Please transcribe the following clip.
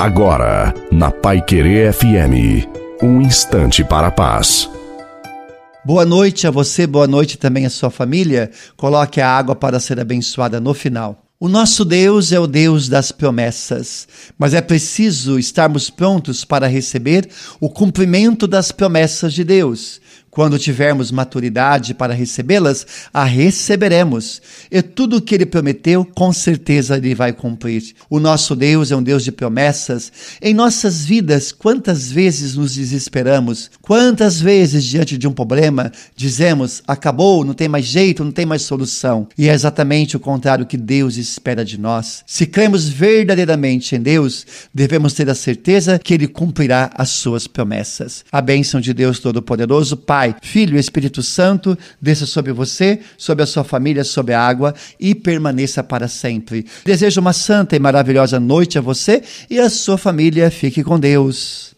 Agora, na Pai Querer FM, um instante para a paz. Boa noite a você, boa noite também à sua família. Coloque a água para ser abençoada no final. O nosso Deus é o Deus das promessas, mas é preciso estarmos prontos para receber o cumprimento das promessas de Deus. Quando tivermos maturidade para recebê-las, a receberemos. E tudo o que ele prometeu, com certeza ele vai cumprir. O nosso Deus é um Deus de promessas. Em nossas vidas, quantas vezes nos desesperamos? Quantas vezes, diante de um problema, dizemos: acabou, não tem mais jeito, não tem mais solução? E é exatamente o contrário que Deus espera de nós. Se cremos verdadeiramente em Deus, devemos ter a certeza que ele cumprirá as suas promessas. A bênção de Deus Todo-Poderoso, Pai Pai, Filho e Espírito Santo, desça sobre você, sobre a sua família, sobre a água e permaneça para sempre. Desejo uma santa e maravilhosa noite a você e a sua família. Fique com Deus.